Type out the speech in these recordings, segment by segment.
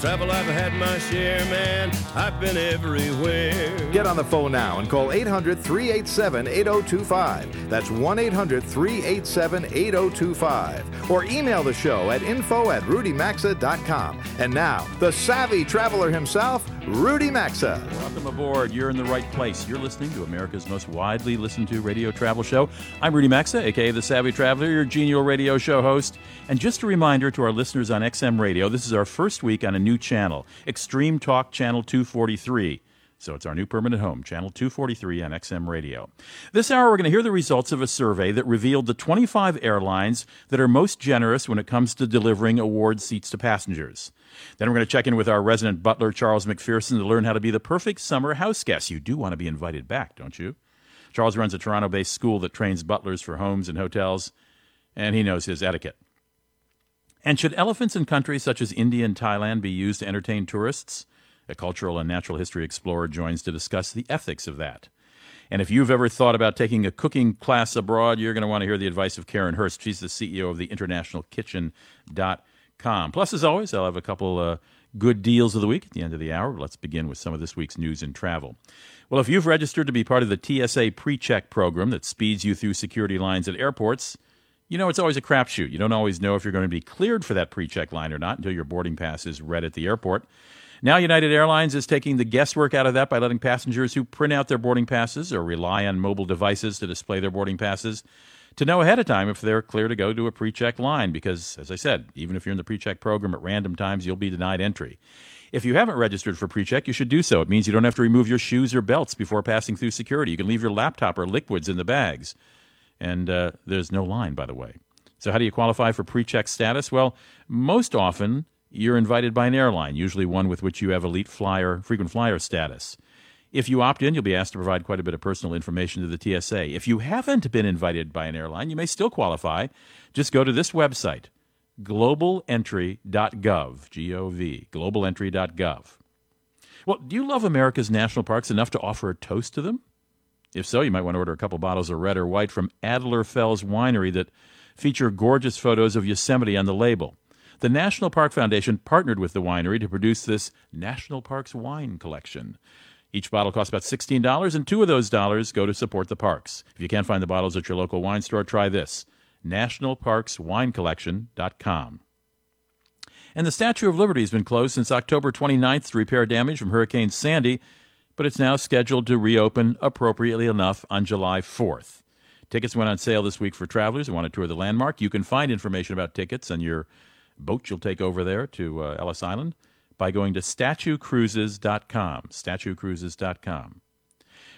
Of travel, I've had my share, man. I've been everywhere. Get on the phone now and call 800 387 8025. That's 1 800 387 8025. Or email the show at info at rudymaxa.com. And now, the savvy traveler himself, Rudy Maxa. Welcome aboard. You're in the right place. You're listening to America's most widely listened to radio travel show. I'm Rudy Maxa, aka the Savvy Traveler, your genial radio show host. And just a reminder to our listeners on XM Radio, this is our first week on a new channel, Extreme Talk Channel 243. So it's our new permanent home, Channel 243 on XM Radio. This hour, we're going to hear the results of a survey that revealed the 25 airlines that are most generous when it comes to delivering award seats to passengers. Then we're going to check in with our resident butler, Charles McPherson, to learn how to be the perfect summer house guest. You do want to be invited back, don't you? Charles runs a Toronto based school that trains butlers for homes and hotels, and he knows his etiquette. And should elephants in countries such as India and Thailand be used to entertain tourists? A cultural and natural history explorer joins to discuss the ethics of that. And if you've ever thought about taking a cooking class abroad, you're going to want to hear the advice of Karen Herbst. She's the CEO of the internationalkitchen.com. Plus, as always, I'll have a couple uh, good deals of the week at the end of the hour. Let's begin with some of this week's news and travel. Well, if you've registered to be part of the TSA pre check program that speeds you through security lines at airports, you know it's always a crapshoot. You don't always know if you're going to be cleared for that pre check line or not until your boarding pass is read at the airport. Now, United Airlines is taking the guesswork out of that by letting passengers who print out their boarding passes or rely on mobile devices to display their boarding passes to know ahead of time if they're clear to go to a pre check line. Because, as I said, even if you're in the pre check program at random times, you'll be denied entry. If you haven't registered for pre check, you should do so. It means you don't have to remove your shoes or belts before passing through security. You can leave your laptop or liquids in the bags. And uh, there's no line, by the way. So, how do you qualify for pre check status? Well, most often, you're invited by an airline, usually one with which you have elite flyer, frequent flyer status. If you opt in, you'll be asked to provide quite a bit of personal information to the TSA. If you haven't been invited by an airline, you may still qualify. Just go to this website, globalentry.gov, G O V, globalentry.gov. Well, do you love America's national parks enough to offer a toast to them? If so, you might want to order a couple bottles of red or white from Adler Fels Winery that feature gorgeous photos of Yosemite on the label. The National Park Foundation partnered with the winery to produce this National Parks wine collection. Each bottle costs about $16, and two of those dollars go to support the parks. If you can't find the bottles at your local wine store, try this nationalparkswinecollection.com. And the Statue of Liberty has been closed since October 29th to repair damage from Hurricane Sandy, but it's now scheduled to reopen appropriately enough on July 4th. Tickets went on sale this week for travelers who want to tour the landmark. You can find information about tickets and your boat you'll take over there to uh, Ellis Island by going to statuecruises.com. Statuecruises.com.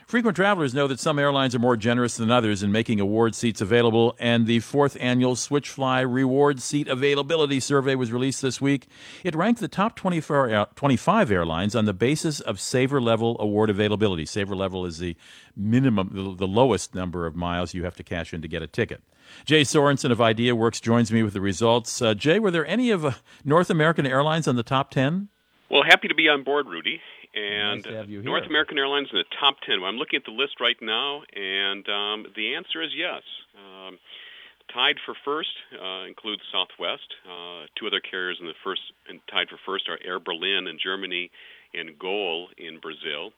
Frequent travelers know that some airlines are more generous than others in making award seats available, and the fourth annual Switchfly Reward Seat Availability Survey was released this week. It ranked the top 25 airlines on the basis of saver level award availability. Saver level is the minimum, the lowest number of miles you have to cash in to get a ticket. Jay Sorensen of IdeaWorks joins me with the results. Uh, Jay, were there any of uh, North American Airlines on the top 10? Well, happy to be on board, Rudy. And nice North American Airlines in the top 10. Well, I'm looking at the list right now, and um, the answer is yes. Um, tied for first uh, includes Southwest. Uh, two other carriers in the first and tied for first are Air Berlin in Germany and GOL in Brazil.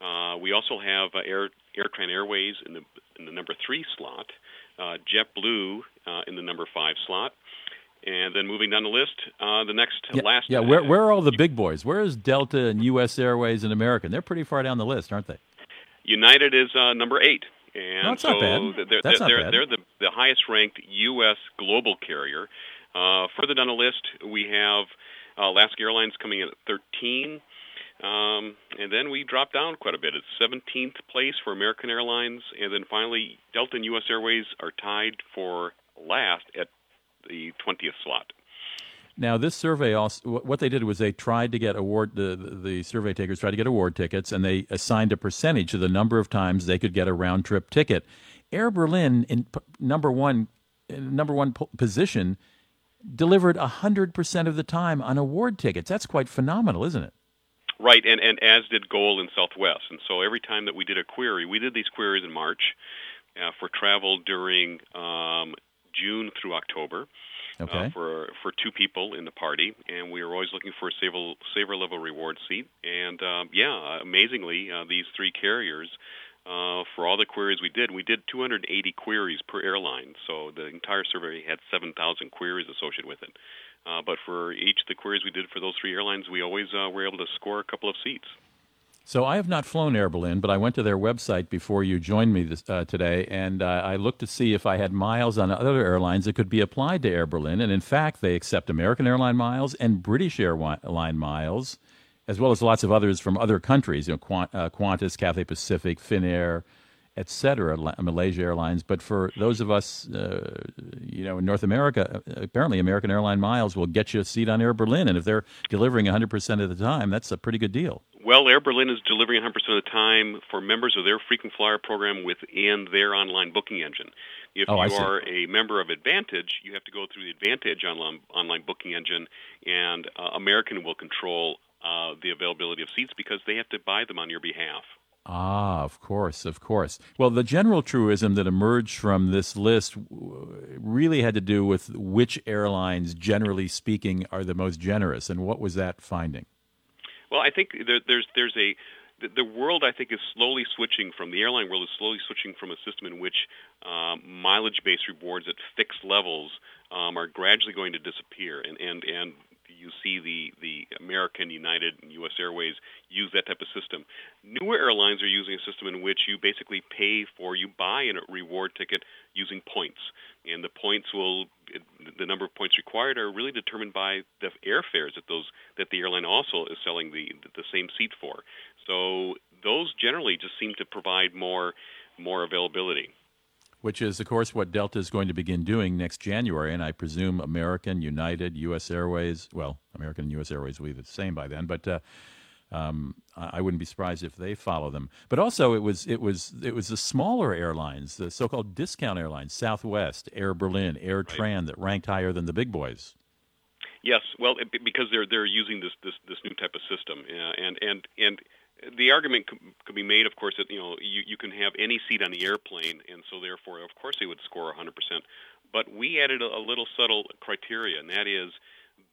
Uh, we also have uh, Air AirTran Airways in the in the number three slot, uh, JetBlue uh, in the number five slot, and then moving down the list, uh, the next yeah, last. Yeah, where where are all the big boys? Where is Delta and U.S. Airways and American? They're pretty far down the list, aren't they? United is uh, number eight, and no, that's so not bad. they're, that's they're, not bad. they're the, the highest ranked U.S. global carrier. Uh, further down the list, we have uh, Alaska Airlines coming in at 13. Um, and then we drop down quite a bit. It's 17th place for American Airlines, and then finally Delta and U.S. Airways are tied for last at the 20th slot. Now, this survey also what they did was they tried to get award the, the survey takers tried to get award tickets, and they assigned a percentage to the number of times they could get a round trip ticket. Air Berlin in p- number one number one po- position delivered 100% of the time on award tickets. That's quite phenomenal, isn't it? Right, and, and as did GOL and Southwest. And so every time that we did a query, we did these queries in March uh, for travel during um, June through October. Uh, Okay. Uh, for for two people in the party, and we were always looking for a saver, saver level reward seat. And um, yeah, amazingly, uh, these three carriers, uh, for all the queries we did, we did 280 queries per airline. So the entire survey had 7,000 queries associated with it. Uh, but for each of the queries we did for those three airlines, we always uh, were able to score a couple of seats. So I have not flown Air Berlin, but I went to their website before you joined me this, uh, today, and uh, I looked to see if I had miles on other airlines that could be applied to Air Berlin. And in fact, they accept American airline miles and British airline miles, as well as lots of others from other countries, you know, uh, Qantas, Cathay Pacific, Finnair, etc., La- Malaysia Airlines. But for those of us, uh, you know, in North America, uh, apparently American airline miles will get you a seat on Air Berlin, and if they're delivering 100% of the time, that's a pretty good deal. Well, Air Berlin is delivering 100% of the time for members of their frequent flyer program within their online booking engine. If Oh, you are a member of AAdvantage, you have to go through the AAdvantage online, online booking engine, and uh, American will control uh, the availability of seats because they have to buy them on your behalf. Ah, of course, of course. Well, the general truism that emerged from this list really had to do with which airlines, generally speaking, are the most generous, and what was that finding? Well, I think there, there's there's a the, world I think is slowly switching from the airline world is slowly switching from a system in which um, mileage-based rewards at fixed levels um, are gradually going to disappear, and and and you see the the American, United, and U.S. Airways use that type of system. Newer airlines are using a system in which you basically pay for you buy a reward ticket using points, and the points will the number of points required are really determined by the airfares that those that the airline also is selling the the same seat for. So those generally just seem to provide more more availability. Which is, of course, what Delta is going to begin doing next January, and I presume American, United, U.S. Airways. Well, American and U.S. Airways will be the same by then, but. Uh, um, I wouldn't be surprised if they follow them. But also, it was it was it was the smaller airlines, the so-called discount airlines, Southwest, Air Berlin, Air Tran, that ranked higher than the big boys. Yes, well, it, because they're they're using this this this new type of system, uh, and and and the argument could, be made, of course, that you know you, you can have any seat on the airplane, and so therefore, of course, they would score 100%. But we added a, a little subtle criteria, and that is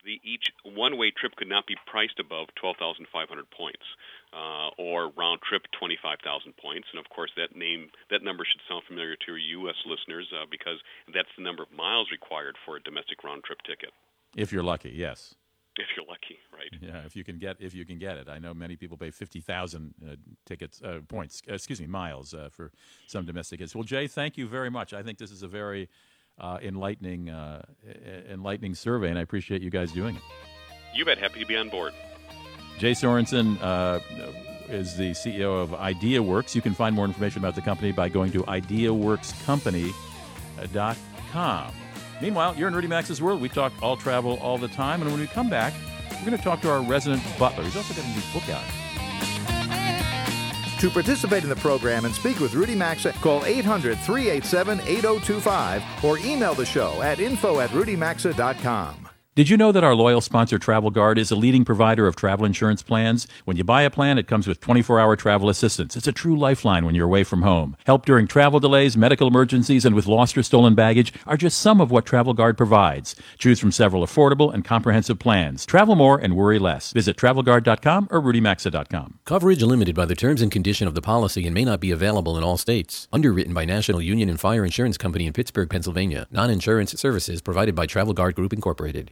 the each one-way trip could not be priced above 12,500 points, uh, or round trip 25,000 points. And of course, that name that number should sound familiar to U.S. listeners uh, because that's the number of miles required for a domestic round trip ticket. If you're lucky, yes. If you're lucky, right? Yeah, if you can get if you can get it. I know many people pay fifty thousand uh, tickets uh, points. Uh, excuse me, miles uh, for some domestic hits. Well, Jay, thank you very much. I think this is a very uh, enlightening enlightening survey, and I appreciate you guys doing it. You bet. Happy to be on board. Jay Sorensen uh, is the CEO of IdeaWorks. You can find more information about the company by going to ideaworkscompany.com. Meanwhile, you're in Rudy Maxa's world. We talk all travel all the time, and when we come back, we're going to talk to our resident butler. He's also got a new book out. To participate in the program and speak with Rudy Maxa, call 800 387 8025 or email the show at info at rudymaxa.com. Did you know that our loyal sponsor, Travel Guard, is a leading provider of travel insurance plans? When you buy a plan, it comes with 24 hour travel assistance. It's a true lifeline when you're away from home. Help during travel delays, medical emergencies, and with lost or stolen baggage are just some of what Travel Guard provides. Choose from several affordable and comprehensive plans. Travel more and worry less. Visit travelguard.com or rudymaxa.com. Coverage limited by the terms and condition of the policy and may not be available in all states. Underwritten by National Union and Fire Insurance Company in Pittsburgh, Pennsylvania. Non-insurance services provided by Travel Guard Group Incorporated.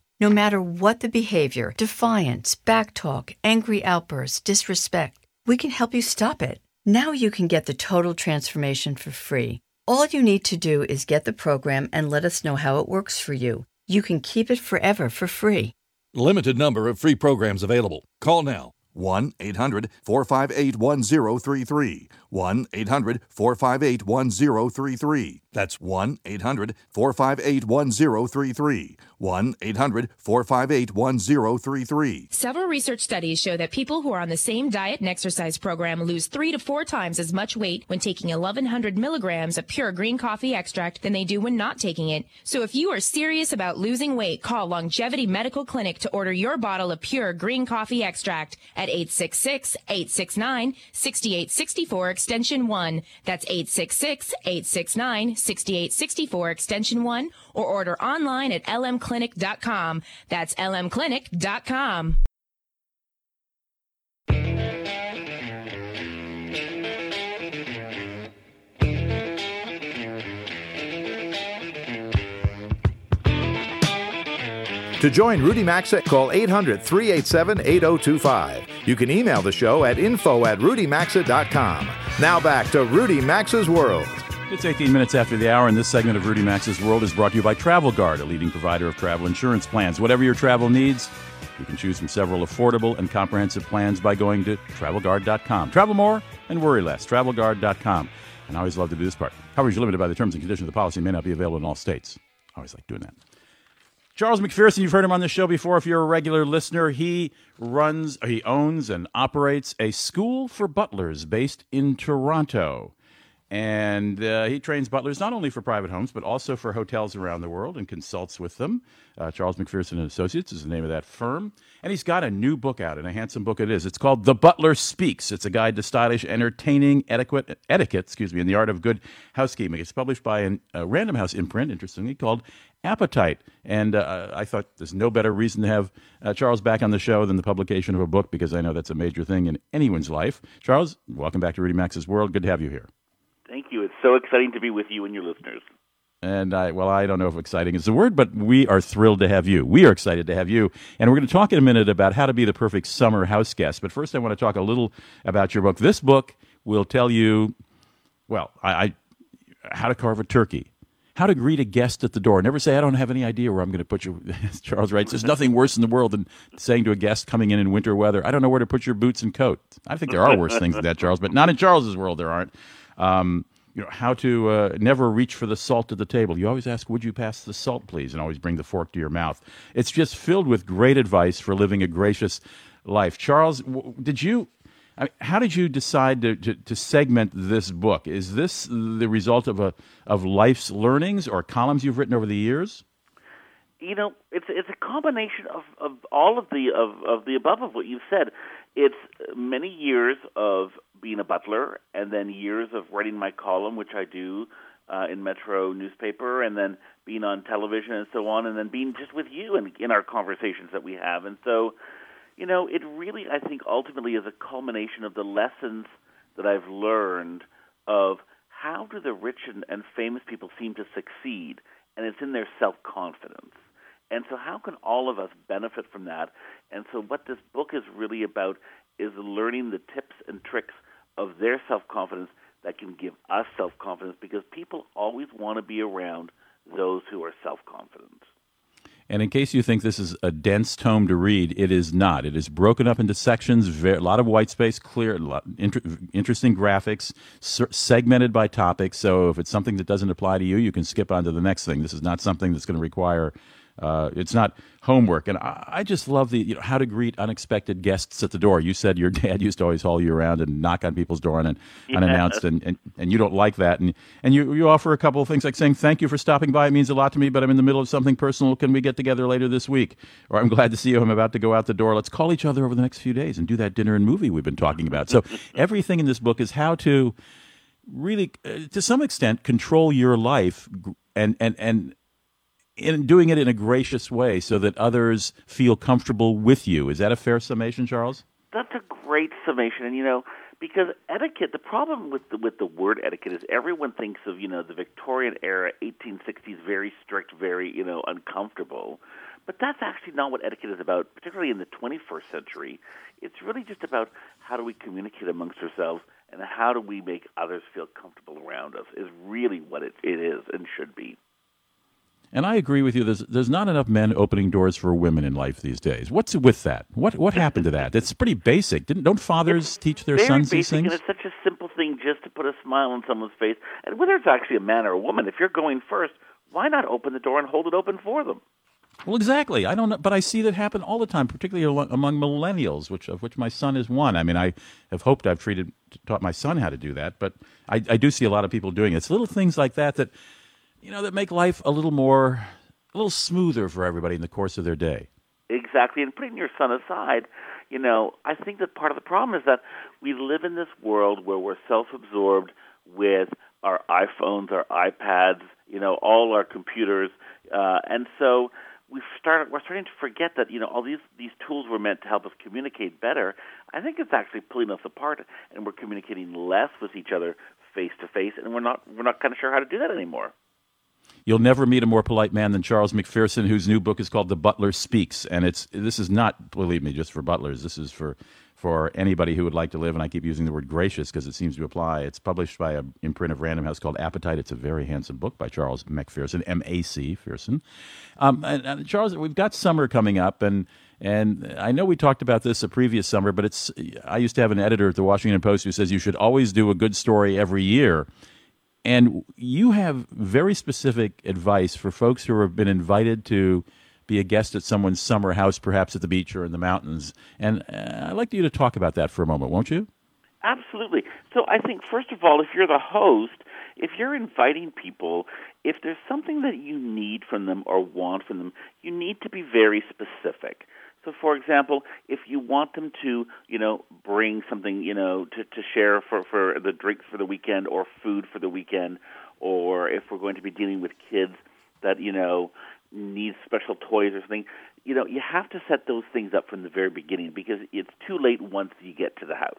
No matter what the behavior defiance, backtalk, angry outbursts, disrespect we can help you stop it. Now you can get the Total Transformation for free. All you need to do is get the program and let us know how it works for you. You can keep it forever for free. Limited number of free programs available. Call now 1 800 458 1033. 1 800 458 1033. That's 1 800 458 1033. 1 800 458 1033. Several research studies show that people who are on the same diet and exercise program lose three to four times as much weight when taking 1100 milligrams of pure green coffee extract than they do when not taking it. So if you are serious about losing weight, call Longevity Medical Clinic to order your bottle of pure green coffee extract at 866 869 6864 extension 1. That's 866 869 6864 extension 1 or order online at lmclinic.com. That's lmclinic.com. To join Rudy Maxa, call 800 387 8025. You can email the show at info at rudymaxa.com. Now back to Rudy Maxa's World. It's 18 minutes after the hour, and this segment of Rudy Maxa's World is brought to you by Travel Guard, a leading provider of travel insurance plans. Whatever your travel needs, you can choose from several affordable and comprehensive plans by going to travelguard.com. Travel more and worry less. Travelguard.com. And I always love to do this part. Coverage limited by the terms and conditions of the policy may not be available in all states. I always like doing that. Charles McPherson, you've heard him on the show before. If you're a regular listener, he runs, he owns and operates a school for butlers based in Toronto. And uh, he trains butlers not only for private homes, but also for hotels around the world and consults with them. Uh, Charles McPherson and Associates is the name of that firm. And he's got a new book out, and a handsome book it is. It's called The Butler Speaks. It's a guide to stylish, entertaining etiquette, etiquette excuse me, in the art of good housekeeping. It's published by an, a Random House imprint, interestingly, called Appetite. And uh, I thought there's no better reason to have uh, Charles back on the show than the publication of a book, because I know that's a major thing in anyone's life. Charles, welcome back to Rudy Maxa's World. Good to have you here. So exciting to be with you and your listeners. And I, well, I don't know if exciting is the word, but we are thrilled to have you. We are excited to have you. And we're going to talk in a minute about how to be the perfect summer house guest. But first, I want to talk a little about your book. This book will tell you, well, I, I how to carve a turkey, how to greet a guest at the door. Never say, I don't have any idea where I'm going to put you. Charles writes, There's nothing worse in the world than saying to a guest coming in in winter weather, I don't know where to put your boots and coat. I think there are worse things than that, Charles, but not in Charles's world, there aren't. Um, you know how to uh, never reach for the salt at the table. You always ask, "Would you pass the salt, please?" and always bring the fork to your mouth. It's just filled with great advice for living a gracious life. Charles, did you? I mean, how did you decide to, to, to, segment this book? Is this the result of a of life's learnings or columns you've written over the years? You know, it's it's a combination of, of all of the of, of the above of what you've said. It's many years of being a butler, and then years of writing my column, which I do uh, in Metro newspaper, and then being on television and so on, and then being just with you and in our conversations that we have. And so, you know, it really, I think, ultimately is a culmination of the lessons that I've learned of how do the rich and, and famous people seem to succeed, and it's in their self confidence. And so, how can all of us benefit from that? And so, what this book is really about is learning the tips and tricks of their self confidence that can give us self confidence because people always want to be around those who are self confident. And in case you think this is a dense tome to read, it is not. It is broken up into sections, very, a lot of white space, clear, lot, inter, interesting graphics, segmented by topic. So if it's something that doesn't apply to you, you can skip on to the next thing. This is not something that's going to require uh, it's not homework. And I, I, just love the you know how to greet unexpected guests at the door. You said your dad used to always haul you around and knock on people's door and, yeah. unannounced, and, and, and you don't like that. And and you you offer a couple of things like saying thank you for stopping by. It means a lot to me, but I'm in the middle of something personal. Can we get together later this week? Or I'm glad to see you. I'm about to go out the door. Let's call each other over the next few days and do that dinner and movie we've been talking about. So everything in this book is how to really, uh, to some extent, control your life and and and in doing it in a gracious way so that others feel comfortable with you. Is that a fair summation, Charles? That's a great summation, and you know, because etiquette. The problem with the, with the word etiquette is everyone thinks of you know the Victorian era, 1860s, very strict, very you know uncomfortable. But that's actually not what etiquette is about, particularly in the 21st century. It's really just about how do we communicate amongst ourselves and how do we make others feel comfortable around us is really what it, it is and should be. And I agree with you. There's there's not enough men opening doors for women in life these days. What's with that? What what happened to that? It's pretty basic. Didn't don't fathers it's teach their sons basic, these things? And it's such a simple thing just to put a smile on someone's face. And whether it's actually a man or a woman, if you're going first, why not open the door and hold it open for them? Well, exactly. I don't know, but I see that happen all the time, particularly among millennials, which of which my son is one. I mean, I have hoped I've treated taught my son how to do that, but I, I do see a lot of people doing it. It's little things like that that you know that make life a little more, a little smoother for everybody in the course of their day. Exactly, and putting your son aside, you know, I think that part of the problem is that we live in this world where we're self-absorbed with our iPhones, our iPads, you know, all our computers, uh, and so we start we're starting to forget that you know all these these tools were meant to help us communicate better. I think it's actually pulling us apart, and we're communicating less with each other face to face, and we're not we're not kind of sure how to do that anymore. You'll never meet a more polite man than Charles McPherson, whose new book is called The Butler Speaks, and it's this is not believe me just for butlers. This is for for anybody who would like to live, and I keep using the word gracious because it seems to apply. It's published by an imprint of Random House called Appetite. It's a very handsome book by Charles McPherson, M A C Pearson. Um, and, and Charles, we've got summer coming up, and and I know we talked about this a previous summer, but it's I used to have an editor at the Washington Post who says you should always do a good story every year. And you have very specific advice for folks who have been invited to be a guest at someone's summer house, perhaps at the beach or in the mountains. And uh, I'd like you to talk about that for a moment, won't you? Absolutely. So I think, first of all, if you're the host, if you're inviting people, if there's something that you need from them or want from them, you need to be very specific. So, for example, if you want them to, you know, bring something, you know, to, to share for, for the drinks for the weekend or food for the weekend, or if we're going to be dealing with kids that, you know, need special toys or something, you know, you have to set those things up from the very beginning because it's too late once you get to the house.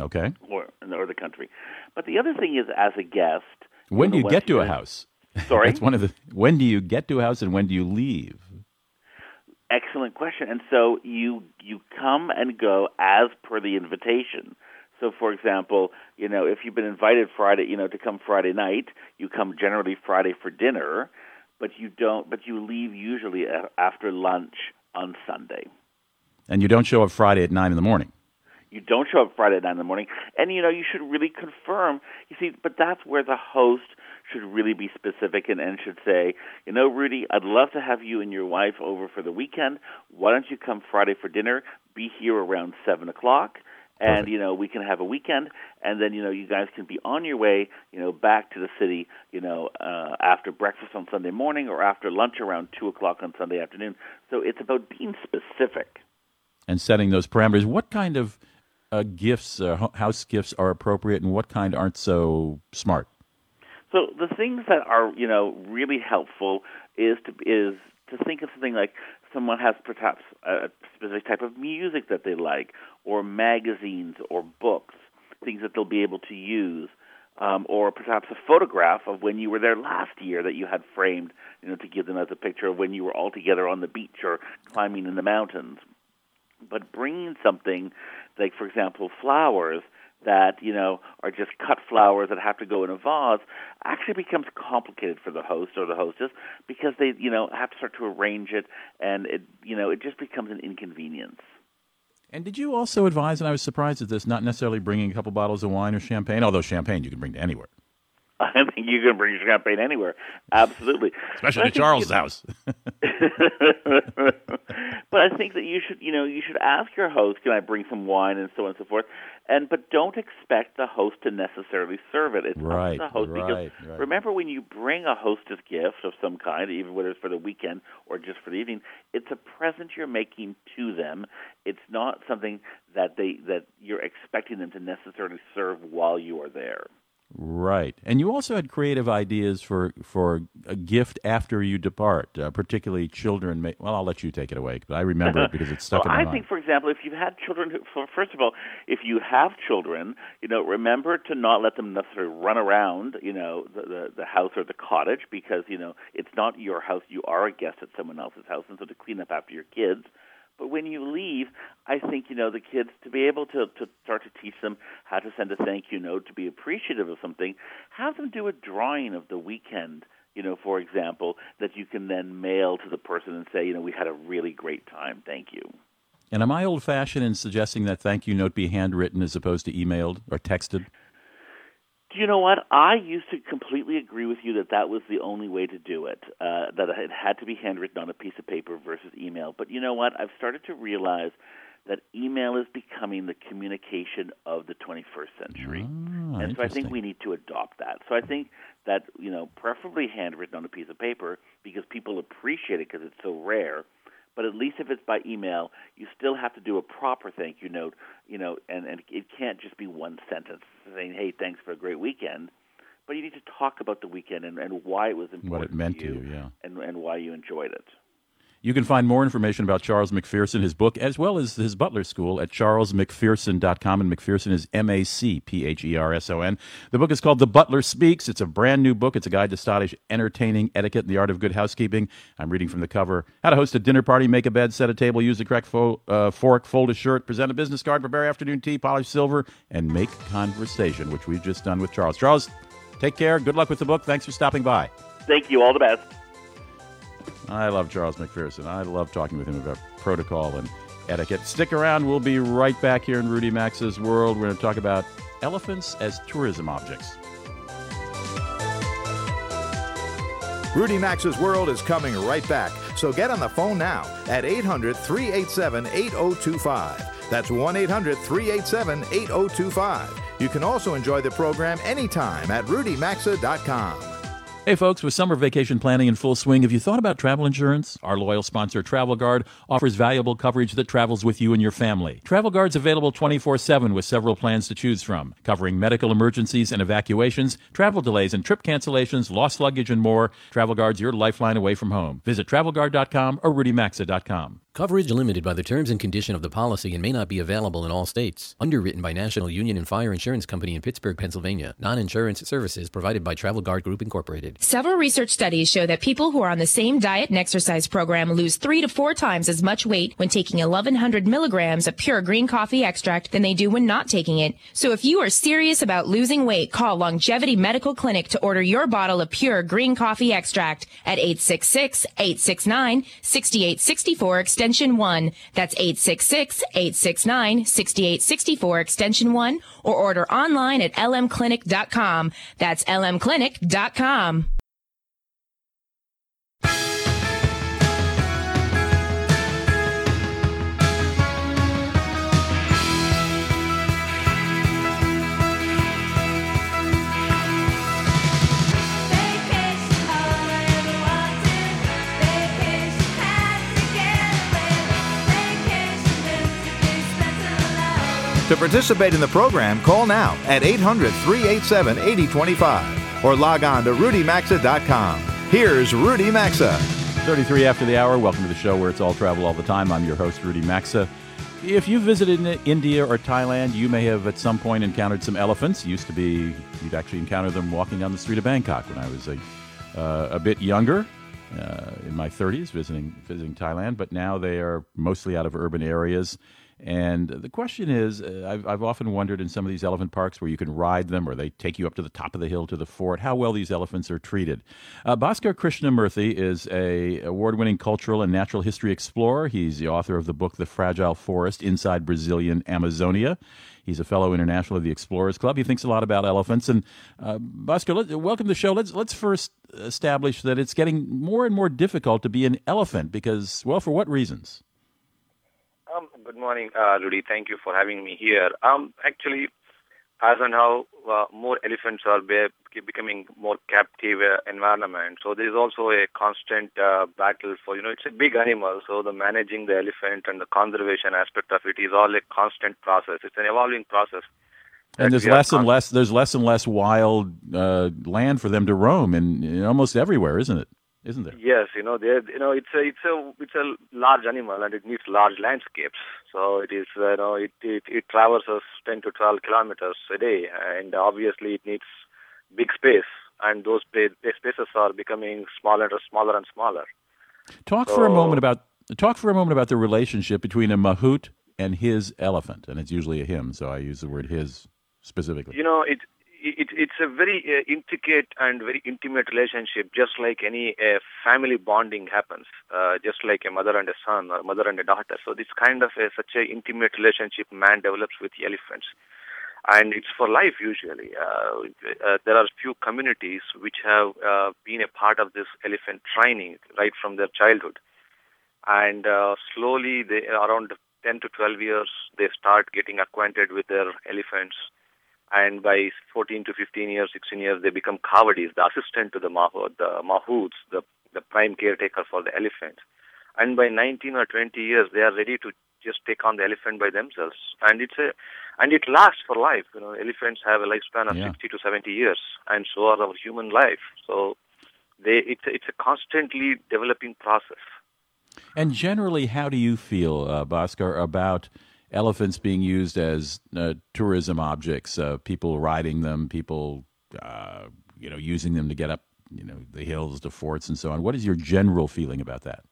Okay. Or or the country. But the other thing is, as a guest, when do you get to a house? Sorry, that's one of the. When do you get to a house and when do you leave? Excellent question. And so you you come and go as per the invitation. So, for example, you know, if you've been invited Friday, you know, to come Friday night, you come generally Friday for dinner, but you don't. But you leave usually after lunch on Sunday. And you don't show up Friday at nine in the morning. You don't show up Friday at nine in the morning, and you know you should really confirm. You see, but that's where the host should really be specific and, and should say, you know, Rudy, I'd love to have you and your wife over for the weekend. Why don't you come Friday for dinner? Be here around seven o'clock and you know we can have a weekend and then you know you guys can be on your way you know back to the city you know uh, after breakfast on sunday morning or after lunch around two o'clock on sunday afternoon so it's about being specific and setting those parameters. What kind of uh, gifts, uh, house gifts, are appropriate, and what kind aren't so smart? So the things that are you know really helpful is to is to think of something like someone has perhaps a specific type of music that they like, or magazines or books, things that they'll be able to use. Um, or perhaps a photograph of when you were there last year that you had framed, you know, to give them as a picture of when you were all together on the beach or climbing in the mountains. But bringing something like, for example, flowers that you know are just cut flowers that have to go in a vase actually becomes complicated for the host or the hostess because they you know have to start to arrange it and it you know it just becomes an inconvenience. And did you also advise, and I was surprised at this, not necessarily bringing a couple bottles of wine or champagne, although champagne you can bring to anywhere. I think you can bring champagne anywhere, absolutely, especially to Charles' you, house. but I think that you should, you know, you should ask your host, "Can I bring some wine?" and so on and so forth. And but don't expect the host to necessarily serve it. It's right, up to the host right, because right. remember when you bring a hostess gift of some kind, even whether it's for the weekend or just for the evening, it's a present you're making to them. It's not something that they that you're expecting them to necessarily serve while you are there. Right, and you also had creative ideas for for a gift after you depart, uh, particularly children. May, well, I'll let you take it away, but I remember it because it's stuck well, in my I mind. think, for example, if you've had children, who, for, first of all, if you have children, you know, remember to not let them necessarily run around, you know, the, the the house or the cottage because you know it's not your house. You are a guest at someone else's house, and so to clean up after your kids. But when you leave, I think you know the kids to be able to to start to teach them how to send a thank you note, to be appreciative of something. Have them do a drawing of the weekend you know, for example, that you can then mail to the person and say, you know, we had a really great time. Thank you. And am I old fashioned in suggesting that thank you note be handwritten as opposed to emailed or texted? Do you know what? I used to completely agree with you that that was the only way to do it, uh, that it had to be handwritten on a piece of paper versus email. But you know what? I've started to realize that email is becoming the communication of the 21st century. Ah, and so I think we need to adopt that. So I think that, you know, preferably handwritten on a piece of paper because people appreciate it because it's so rare. But at least if it's by email, you still have to do a proper thank you note, you know, and, and it can't just be one sentence saying, hey, thanks for a great weekend. But you need to talk about the weekend and, and why it was important What it meant to to you, you, yeah. and, and why you enjoyed it. You can find more information about Charles McPherson, his book, as well as his Butler School at charlesmcpherson.com. And McPherson is M A C P H E R S O N. The book is called The Butler Speaks. It's a brand new book. It's a guide to stylish entertaining etiquette and the art of good housekeeping. I'm reading from the cover how to host a dinner party, make a bed, set a table, use the correct fo- uh, fork, fold a shirt, present a business card, prepare afternoon tea, polish silver, and make conversation, which we've just done with Charles. Charles, take care. Good luck with the book. Thanks for stopping by. Thank you. All the best. I love Charles McPherson. I love talking with him about protocol and etiquette. Stick around. We'll be right back here in Rudy Maxa's world. We're going to talk about elephants as tourism objects. Rudy Maxa's World is coming right back, so get on the phone now at 800 387 8025. That's 1 800 387 8025. You can also enjoy the program anytime at rudymaxa.com. Hey, folks, with summer vacation planning in full swing, have you thought about travel insurance? Our loyal sponsor, Travel Guard, offers valuable coverage that travels with you and your family. Travel Guard's available 24 7 with several plans to choose from, covering medical emergencies and evacuations, travel delays and trip cancellations, lost luggage, and more. Travel Guard's your lifeline away from home. Visit travelguard.com or rudymaxa.com. Coverage limited by the terms and condition of the policy and may not be available in all states. Underwritten by National Union and Fire Insurance Company in Pittsburgh, Pennsylvania. Non-insurance services provided by Travel Guard Group Incorporated. Several research studies show that people who are on the same diet and exercise program lose three to four times as much weight when taking 1100 milligrams of pure green coffee extract than they do when not taking it. So if you are serious about losing weight, call Longevity Medical Clinic to order your bottle of pure green coffee extract at 866-869-6864 extension 1. That's 866-869-6864 extension 1 or order online at lmclinic.com. That's lmclinic.com. participate in the program, call now at 800 387 8025 or log on to rudymaxa.com. Here's Rudy Maxa. 33 after the hour. Welcome to the show where it's all travel all the time. I'm your host, Rudy Maxa. If you've visited India or Thailand, you may have at some point encountered some elephants. Used to be, you'd actually encounter them walking down the street of Bangkok when I was a, uh, a bit younger, uh, in my 30s, visiting, visiting Thailand. But now they are mostly out of urban areas. And the question is, uh, I've, I've often wondered in some of these elephant parks where you can ride them or they take you up to the top of the hill to the fort, how well these elephants are treated. Uh, Bhaskar Krishnamurthy is a award-winning cultural and natural history explorer. He's the author of the book The Fragile Forest Inside Brazilian Amazonia. He's a fellow international of the Explorers Club. He thinks a lot about elephants. And uh, Bhaskar, let, welcome to the show. Let's let's first establish that it's getting more and more difficult to be an elephant because, well, for what reasons? Good morning, uh, Rudy. Thank you for having me here. Um, actually, as and how uh, more elephants are be- becoming more captive uh, environment, so there is also a constant uh, battle for you know it's a big animal, so the managing the elephant and the conservation aspect of it is all a constant process. It's an evolving process. And there's less and less. There's less and less wild uh, land for them to roam in almost everywhere, isn't it? Isn't there? Yes, you know, you know, it's a, it's a, it's a large animal and it needs large landscapes. So it is, uh, you know, it, it, it traverses 10 to 12 kilometers a day, and obviously it needs big space, and those spaces are becoming smaller and smaller and smaller. Talk for a moment about talk for a moment about the relationship between a mahout and his elephant, and it's usually a him, so I use the word his specifically. You know, it, it, it's a very uh, intricate and very intimate relationship, just like any uh, family bonding happens, uh, just like a mother and a son or mother and a daughter. So this kind of a, such an intimate relationship man develops with elephants, and it's for life usually. Uh, uh, there are few communities which have uh, been a part of this elephant training right from their childhood, and slowly they around 10 to 12 years they start getting acquainted with their elephants and by 14 to 15 years, 16 years, they become kavadis, the assistant to the mahout, the mahouts, the, the prime caretaker for the elephant. And by 19 or 20 years, they are ready to just take on the elephant by themselves. And it's a, and it lasts for life. You know, elephants have a lifespan of yeah. 60 to 70 years, and so are our human life. So they, it's, a, it's a constantly developing process. And generally, how do you feel, uh, Bhaskar, about elephants being used as uh, tourism objects, uh, people riding them, people uh, you know using them to get up you know the hills to forts and so on. What is your general feeling about that?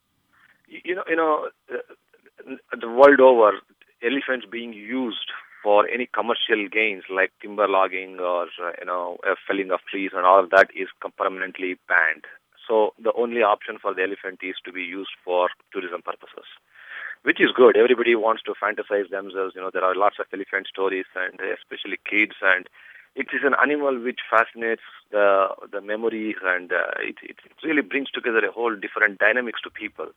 You know, you know, uh, the world over, elephants being used for any commercial gains like timber logging or uh, you know felling of trees and all of that is permanently banned. So the only option for the elephant is to be used for tourism purposes which is good. Everybody wants to fantasize themselves. You know, there are lots of elephant stories, and especially kids. And it is an animal which fascinates the the memories, and uh, it, it really brings together a whole different dynamics to people.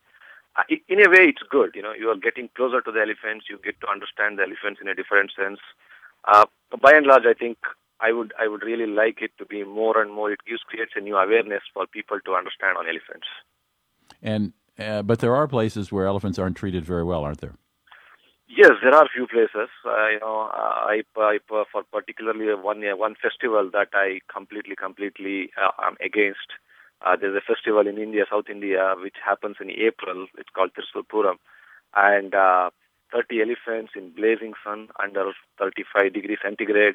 Uh, in a way, it's good. You know, you are getting closer to the elephants. You get to understand the elephants in a different sense. Uh, by and large, I think I would I would really like it to be more and more. It gives creates a new awareness for people to understand on elephants. And uh, but there are places where elephants aren't treated very well, aren't there? Yes, there are a few places. Uh, you know, I, I for particularly one one festival that I completely completely uh, am against. Uh, there's a festival in India, South India, which happens in April. It's called Pooram, and uh, 30 elephants in blazing sun under 35 degrees centigrade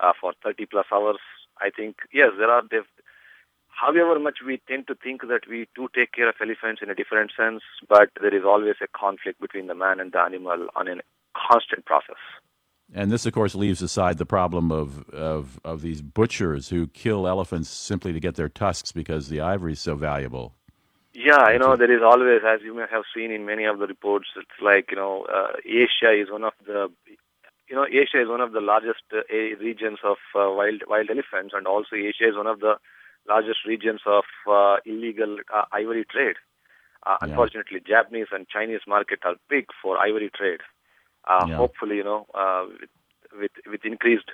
uh, for 30 plus hours. I think yes, there are However much we tend to think that we do take care of elephants in a different sense, but there is always a conflict between the man and the animal on a constant process. And this, of course, leaves aside the problem of, of, of these butchers who kill elephants simply to get their tusks because the ivory is so valuable. Yeah, you know, there is always, as you may have seen in many of the reports, it's like, you know, uh, Asia is one of the, you know, Asia is one of the largest uh, regions of uh, wild wild elephants, and also Asia is one of the largest regions of uh, illegal uh, ivory trade. Uh, yeah. Unfortunately, Japanese and Chinese market are big for ivory trade. Uh, yeah. Hopefully, you know, uh, with, with, with increased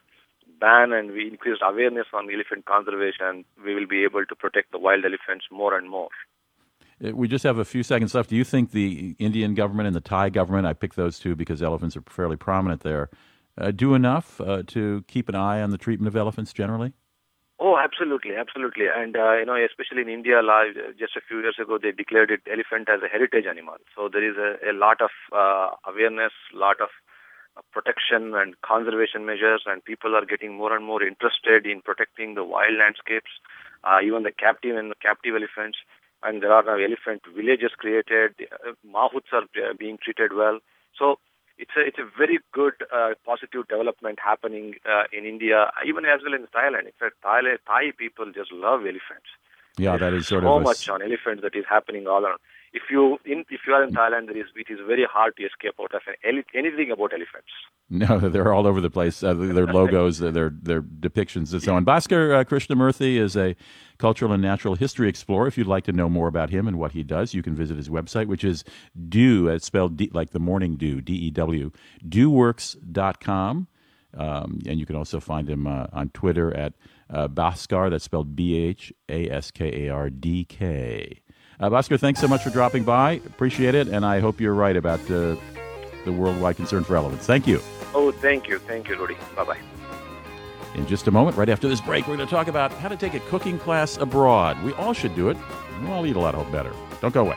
ban and we increased awareness on elephant conservation, we will be able to protect the wild elephants more and more. Uh, we just have a few seconds left. Do you think the Indian government and the Thai government, I picked those two because elephants are fairly prominent there, uh, do enough uh, to keep an eye on the treatment of elephants generally? Oh, absolutely, absolutely. And, uh, you know, especially in India, just a few years ago, they declared it elephant as a heritage animal. So there is a, a lot of uh, awareness, lot of uh, protection and conservation measures, and people are getting more and more interested in protecting the wild landscapes, uh, even the captive and the captive elephants. And there are now elephant villages created. Uh, mahouts are uh, being treated well. So it's a it's a very good uh, positive development happening uh, in India, even as well in Thailand. In fact, Thai Thai people just love elephants. Yeah, that is sort so of so much on elephants that is happening all around. If you in, if you are in Thailand, it is very hard to escape out of anything about elephants. No, they're all over the place. Uh, their logos, their their depictions, and so on. Bhaskar uh, Krishnamurthy is a cultural and natural history explorer. If you'd like to know more about him and what he does, you can visit his website, which is dew, it's spelled D, like the morning dew, D E W, dewworks.com. Um, and you can also find him uh, on Twitter at uh, Bhaskar, that's spelled B H A S K A R D K. Uh, Bhaskar, thanks so much for dropping by. Appreciate it, and I hope you're right about uh, the worldwide concern for elephants. Thank you. Oh, thank you. Thank you, Rudy. Bye bye. In just a moment, right after this break, we're going to talk about how to take a cooking class abroad. We all should do it. We'll all eat a lot better. Don't go away.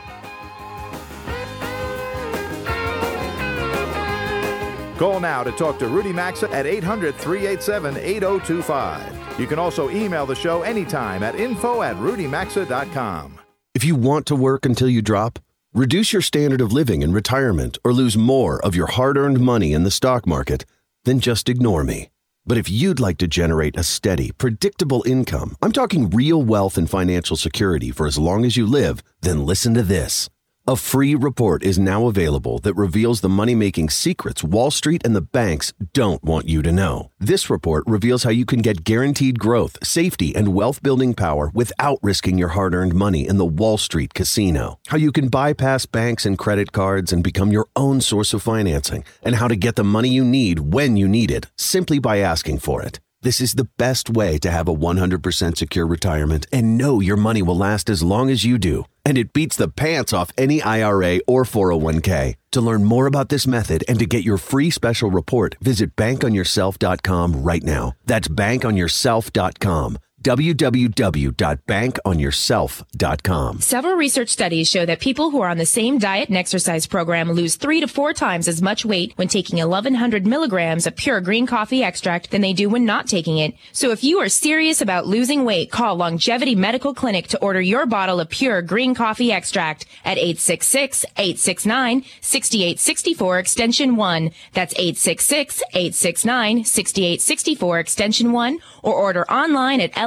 Call now to talk to Rudy Maxa at 800 387 8025. You can also email the show anytime at info at rudymaxa.com. If you want to work until you drop, reduce your standard of living in retirement, or lose more of your hard earned money in the stock market, then just ignore me. But if you'd like to generate a steady, predictable income, I'm talking real wealth and financial security for as long as you live, then listen to this. A free report is now available that reveals the money making secrets Wall Street and the banks don't want you to know. This report reveals how you can get guaranteed growth, safety, and wealth building power without risking your hard earned money in the Wall Street casino. How you can bypass banks and credit cards and become your own source of financing, and how to get the money you need when you need it simply by asking for it. This is the best way to have a 100% secure retirement and know your money will last as long as you do. And it beats the pants off any IRA or 401k. To learn more about this method and to get your free special report, visit bankonyourself.com right now. That's bankonyourself.com www.bankonyourself.com. Several research studies show that people who are on the same diet and exercise program lose three to four times as much weight when taking 1100 milligrams of pure green coffee extract than they do when not taking it. So if you are serious about losing weight, call Longevity Medical Clinic to order your bottle of pure green coffee extract at 866-869-6864 extension 1. That's 866-869-6864 extension 1 or order online at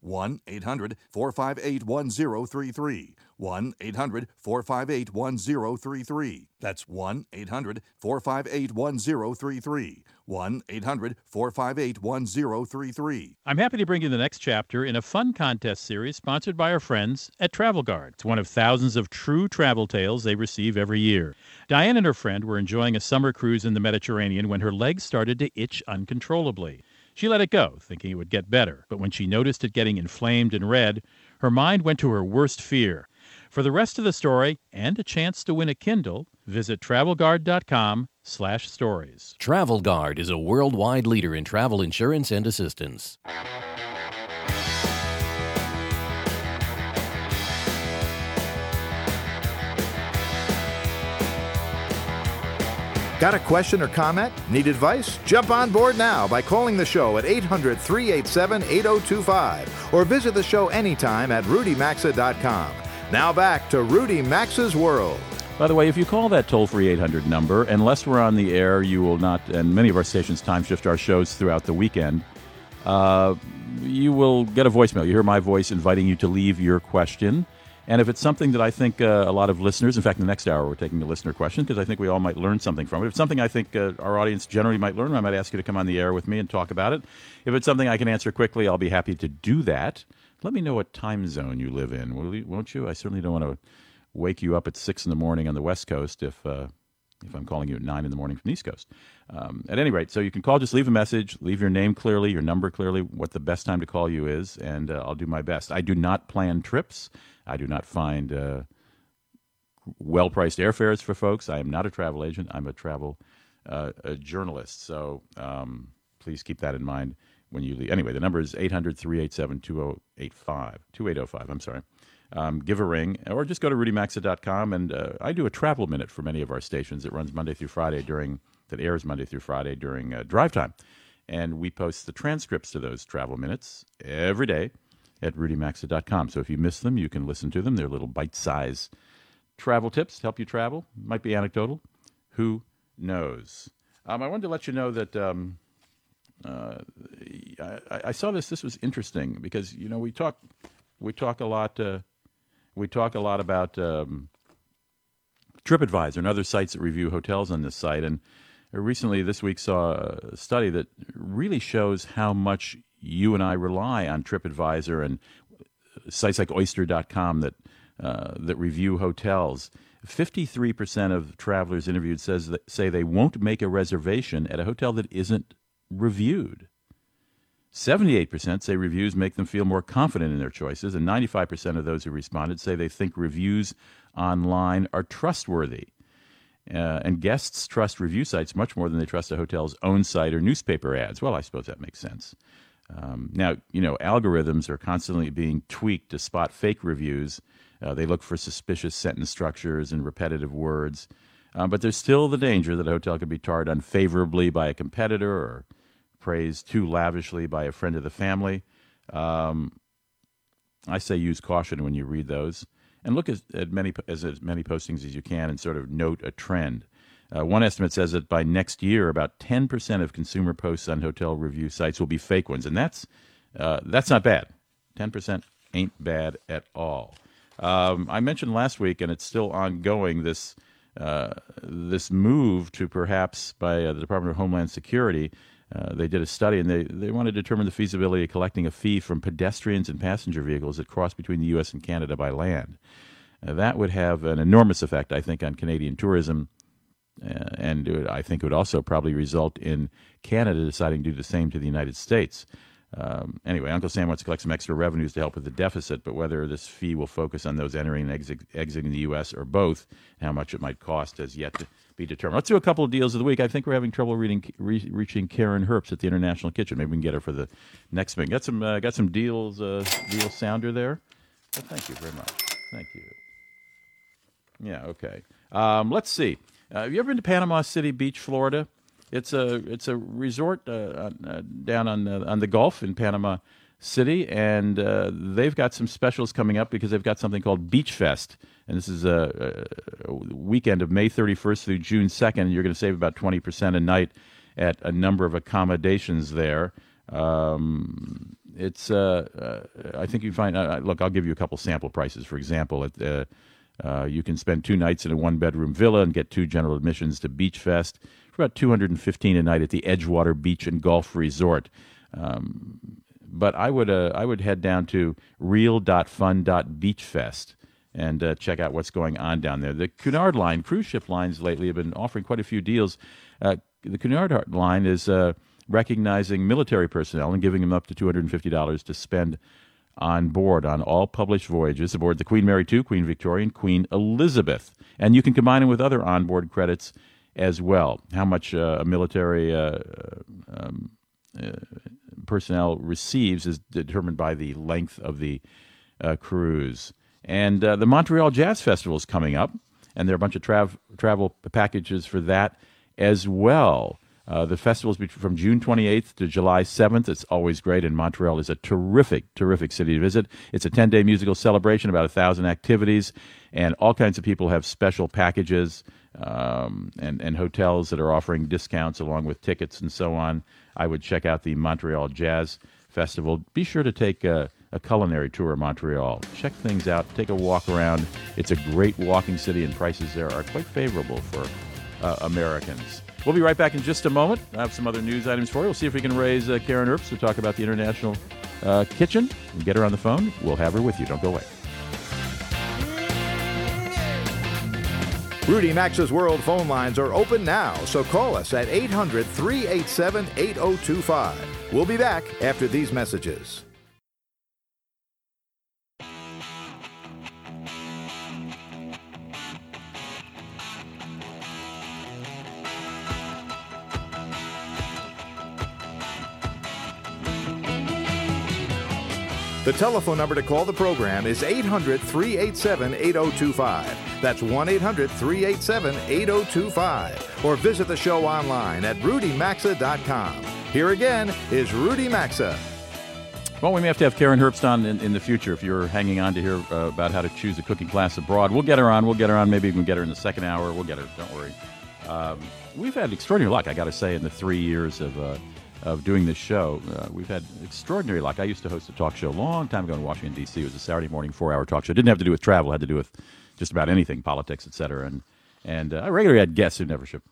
1 800 458 1033. 1 800 458 1033. That's 1 800 458 1033. 1 800 458 1033. I'm happy to bring you the next chapter in a fun contest series sponsored by our friends at Travel Guard. It's one of thousands of true travel tales they receive every year. Diane and her friend were enjoying a summer cruise in the Mediterranean when her legs started to itch uncontrollably. She let it go, thinking it would get better, but when she noticed it getting inflamed and red, her mind went to her worst fear. For the rest of the story and a chance to win a Kindle, visit travelguard.com slash stories. Travel Guard is a worldwide leader in travel insurance and assistance. Got a question or comment? Need advice? Jump on board now by calling the show at 800 387 8025 or visit the show anytime at rudymaxa.com. Now back to Rudy Maxa's World. By the way, if you call that toll free 800 number, unless we're on the air, you will not, and many of our stations time shift our shows throughout the weekend, uh, you will get a voicemail. You hear my voice inviting you to leave your question. And if it's something that I think uh, a lot of listeners, in fact, the next hour, we're taking a listener question because I think we all might learn something from it. If it's something I think uh, our audience generally might learn, I might ask you to come on the air with me and talk about it. If it's something I can answer quickly, I'll be happy to do that. Let me know what time zone you live in, will you, won't you? I certainly don't want to wake you up at six in the morning on the West Coast if uh, if I'm calling you at nine in the morning from the East Coast. Um, at any rate, so you can call, just leave a message, leave your name clearly, your number clearly, what the best time to call you is, and uh, I'll do my best. I do not plan trips. I do not find uh, well priced airfares for folks. I am not a travel agent. I'm a travel uh, a journalist. So um, please keep that in mind when you leave. Anyway, the number is 800 387 2085. 2805, I'm sorry. Um, give a ring or just go to rudymaxa.com. And uh, I do a travel minute for many of our stations. It runs Monday through Friday during, that airs Monday through Friday during uh, drive time. And we post the transcripts to those travel minutes every day at rudymaxa.com. So if you miss them, you can listen to them. They're little bite sized travel tips to help you travel. Might be anecdotal. Who knows? Um, I wanted to let you know that um, uh, I, I, saw this. This was interesting because you know we talk we talk a lot uh, we talk a lot about um, TripAdvisor and other sites that review hotels on this site. And recently, this week, saw a study that really shows how much you and I rely on TripAdvisor and sites like Oyster.com that uh, that review hotels. 53% of travelers interviewed says that, say they won't make a reservation at a hotel that isn't reviewed. 78% say reviews make them feel more confident in their choices, and 95% of those who responded say they think reviews online are trustworthy. Uh, and guests trust review sites much more than they trust a hotel's own site or newspaper ads. Well, I suppose that makes sense. Um, now, you know, algorithms are constantly being tweaked to spot fake reviews. Uh, they look for suspicious sentence structures and repetitive words. Uh, but there's still the danger that a hotel could be tarred unfavorably by a competitor or praised too lavishly by a friend of the family. Um, I say use caution when you read those and look at, at many as, as, many postings as you can and sort of note a trend. Uh, one estimate says that by next year, about 10% of consumer posts on hotel review sites will be fake ones, and that's uh, that's not bad. 10% ain't bad at all. Um, I mentioned last week, and it's still ongoing. This uh, this move to perhaps by uh, the Department of Homeland Security uh, they did a study and they, they want to determine the feasibility of collecting a fee from pedestrians and passenger vehicles that cross between the U.S. and Canada by land. Uh, that would have an enormous effect, I think, on Canadian tourism. Uh, and I think it would also probably result in Canada deciding to do the same to the United States. Um, anyway, Uncle Sam wants to collect some extra revenues to help with the deficit, but whether this fee will focus on those entering and exiting the U.S. or both, how much it might cost has yet to be determined. Let's do a couple of deals of the week. I think we're having trouble reading, re- reaching Karen Herbst at the International Kitchen. Maybe we can get her for the next thing. Got some uh, got some deals uh, deal sounder there. Well, thank you very much. Thank you. Yeah. Okay. Um, let's see. Uh, have you ever been to Panama City Beach, Florida? It's a it's a resort uh, uh, down on the, on the Gulf in Panama City, and uh, they've got some specials coming up because they've got something called Beach Fest and this is a, a weekend of May 31st through June 2nd. You're going to save about 20% a night at a number of accommodations there. Um, it's uh, uh, I think you find uh, look I'll give you a couple sample prices for example at, uh, you can spend two nights in a one bedroom villa and get two general admissions to Beach Fest for about 215 a night at the Edgewater Beach and Golf Resort um, but I would uh, I would head down to real.fun.beachfest and uh, check out what's going on down there. The Cunard Line, cruise ship lines lately have been offering quite a few deals. Uh, the Cunard Line is uh, recognizing military personnel and giving them up to $250 to spend on board on all published voyages aboard the Queen Mary II, Queen Victoria, and Queen Elizabeth. And you can combine them with other onboard credits as well. How much uh, a military uh, um, uh, personnel receives is determined by the length of the cruise. And uh, the Montreal Jazz Festival is coming up, and there are a bunch of trav- travel packages for that as well. Uh, the festival is from June 28th to July 7th. It's always great, and Montreal is a terrific, terrific city to visit. It's a 10 day musical celebration, about a thousand activities, and all kinds of people have special packages um, and, and hotels that are offering discounts along with tickets and so on. I would check out the Montreal Jazz Festival. Be sure to take uh, a culinary tour of Montreal. Check things out, take a walk around. It's a great walking city, and prices there are quite favorable for uh, Americans. We'll be right back in just a moment. I have some other news items for you. We'll see if we can raise uh, Karen Herbst to talk about the International uh, Kitchen and get her on the phone. We'll have her with you. Don't go away. Rudy Maxa's World phone lines are open now, so call us at 800 387 8025. We'll be back after these messages. The telephone number to call the program is 800 387 8025. That's 1 800 387 8025. Or visit the show online at rudymaxa.com. Here again is Rudy Maxa. Well, we may have to have Karen Herbst on in, in the future if you're hanging on to hear uh, about how to choose a cooking class abroad. We'll get her on. We'll get her on. Maybe we can get her in the second hour. We'll get her. Don't worry. Um, we've had extraordinary luck, I got to say, in the three years of. Uh, of doing this show. Uh, we've had extraordinary luck. I used to host a talk show a long time ago in Washington D.C. It was a Saturday morning four-hour talk show. It didn't have to do with travel; it had to do with just about anything, politics, etc. And and uh, I regularly had guests who never should.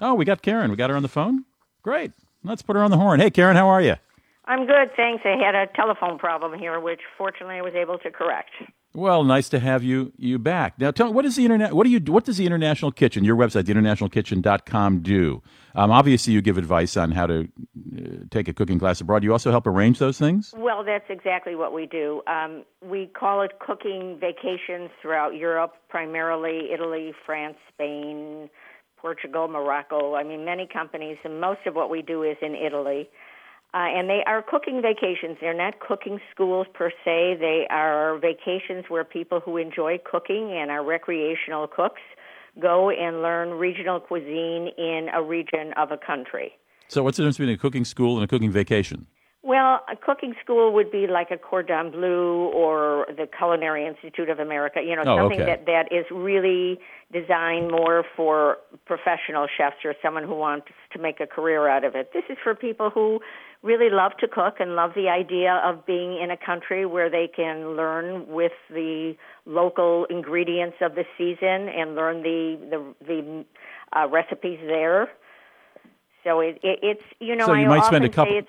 Oh, we got Karen. We got her on the phone. Great. Let's put her on the horn. Hey, Karen, how are you? I'm good, thanks. I had a telephone problem here, which fortunately I was able to correct. Well, nice to have you you back. Now, tell me, what is the internet? What do you? What does the International Kitchen, your website, theinternationalkitchen.com, do? Um, obviously, you give advice on how to uh, take a cooking class abroad. You also help arrange those things. Well, that's exactly what we do. Um, we call it cooking vacations throughout Europe, primarily Italy, France, Spain, Portugal, Morocco. I mean, many companies, and most of what we do is in Italy. Uh, and they are cooking vacations. They're not cooking schools per se. They are vacations where people who enjoy cooking and are recreational cooks go and learn regional cuisine in a region of a country. So, what's the difference between a cooking school and a cooking vacation? Well, a cooking school would be like a Cordon Bleu or the Culinary Institute of America. You know, Oh, something okay. that that is really designed more for professional chefs or someone who wants to make a career out of it. This is for people who really love to cook and love the idea of being in a country where they can learn with the local ingredients of the season and learn the the the uh, recipes there. So it, it it's you know so you I might spend a couple.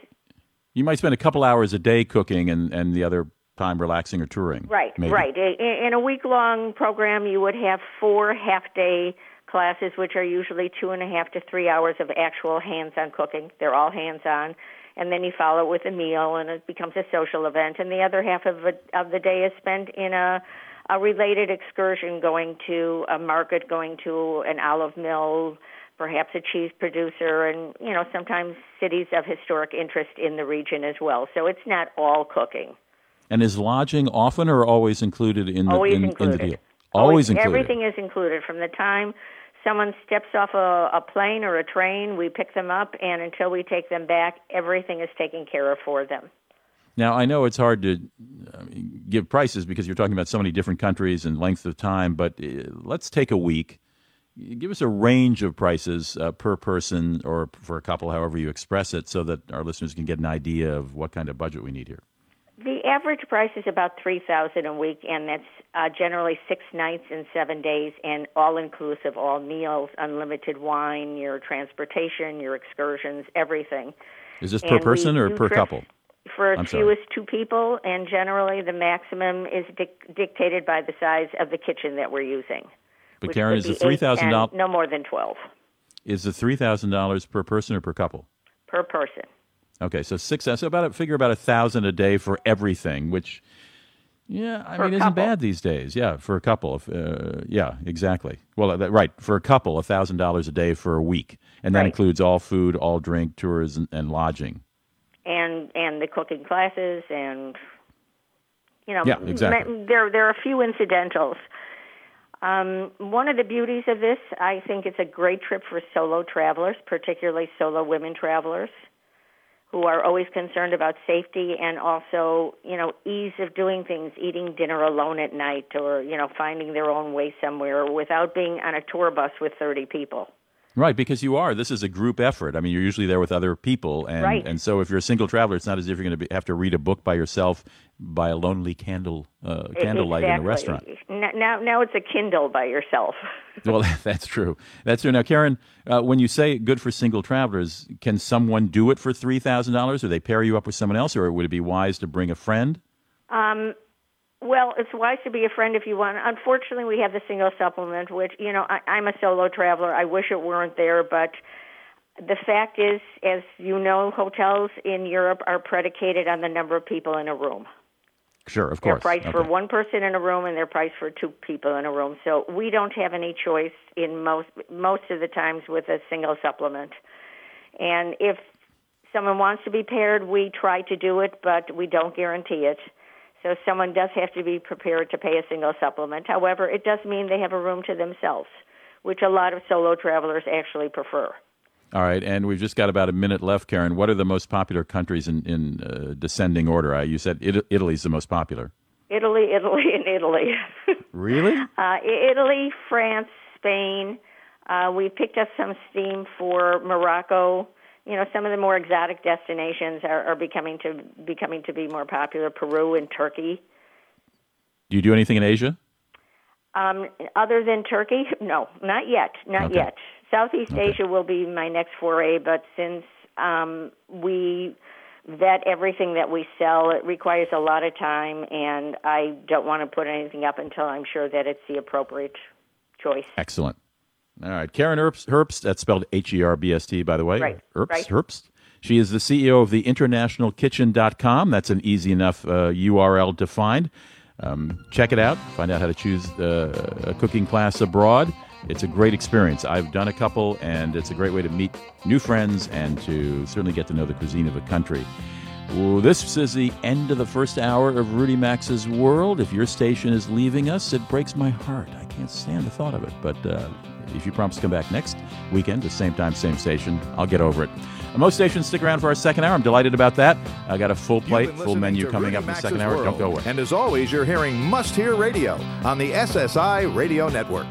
You might spend a couple hours a day cooking, and, and the other time relaxing or touring. Right, maybe. right. In a week long program, you would have four half day classes, which are usually two and a half to three hours of actual hands on cooking. They're all hands on. And then you follow it with a meal, and it becomes a social event. And the other half of, it, of the day is spent in a, a related excursion, going to a market, going to an olive mill, perhaps a cheese producer, and you know sometimes cities of historic interest in the region as well. So it's not all cooking. And is lodging often or always included in the Always in, in included. the deal? Always included. Everything is included from the time someone steps off a, a plane or a train, we pick them up, and until we take them back, everything is taken care of for them. Now I know it's hard to give prices because you're talking about so many different countries and length of time, but uh, let's take a week. Give us a range of prices uh, per person or for a couple, however you express it, so that our listeners can get an idea of what kind of budget we need here. The average price is about three thousand a week, and that's uh, generally six nights and seven days, and all inclusive, all meals, unlimited wine, your transportation, your excursions, everything. Is this And per person or per couple? For as few as two people, and generally the maximum is dic- dictated by the size of the kitchen that we're using. But Karen, is the three thousand dollars No more than twelve is the three thousand dollars per person or per couple? per person. Okay, so six. So about a, figure about a thousand a day for everything, which, yeah, I For mean, isn't bad these days. Yeah, for a couple. If, uh, yeah, exactly. Well, that, right for a couple, a thousand dollars a day for a week, and that Right. includes all food, all drink, tours, and, and lodging. and and the cooking classes and you know Yeah, exactly. there there are a few incidentals um, one of the beauties of this i think it's a great trip for solo travelers particularly solo women travelers who are always concerned about safety and also you know ease of doing things eating dinner alone at night or you know finding their own way somewhere without being on a tour bus with 30 people Right, because you are. This is a group effort. I mean, you're usually there with other people, and Right. and so if you're a single traveler, it's not as if you're going to have to read a book by yourself by a lonely candle uh, candlelight in a restaurant. Now now it's a kindle by yourself Well, that's true. That's true. Now, Karen, uh, when you say good for single travelers, can someone do it for three thousand dollars, or they pair you up with someone else, or would it be wise to bring a friend? Um, well, it's wise to be a friend if you want. Unfortunately, we have the single supplement, which you know I, I'm a solo traveler. I wish it weren't there, but the fact is, as you know, hotels in Europe are predicated on the number of people in a room. Sure, of course. They're priced for one person in a room, and they're priced for two people in a room. So we don't have any choice in most most of the times with a single supplement. And if someone wants to be paired, we try to do it, but we don't guarantee it. So someone does have to be prepared to pay a single supplement. However, it does mean they have a room to themselves, which a lot of solo travelers actually prefer. All right, and we've just got about a minute left, Karen. What are the most popular countries in in uh, descending order? Uh, you said It- Italy's the most popular. Italy, Italy, and Italy. Really? Uh, Italy, France, Spain. Uh, we picked up some steam for Morocco. You know, some of the more exotic destinations are, are becoming to becoming to be more popular. Peru and Turkey. Do you do anything in Asia? Um, other than Turkey, no, not yet, not Okay. yet. Southeast Okay. Asia will be my next foray, but since um, we vet everything that we sell. It requires a lot of time, and I don't want to put anything up until I'm sure that it's the appropriate choice. Excellent. All right. Karen Herbst, Herbst that's spelled H E R B S T, by the way. Right. Herbst, right. Herbst. She is the CEO of the internationalkitchen.com. That's an easy enough uh, URL to find. Um, check it out. Find out how to choose uh, a cooking class abroad. It's a great experience. I've done a couple, and it's a great way to meet new friends and to certainly get to know the cuisine of a country. Well, this is the end of the first hour of Rudy Maxa's World. If your station is leaving us, it breaks my heart. I can't stand the thought of it. But uh, if you promise to come back next weekend, the same time, same station, I'll get over it. Most stations stick around for our second hour. I'm delighted about that. I got a full plate, full menu coming up in the second hour. Don't go away. And as always, you're hearing Must Hear Radio on the SSI Radio Network.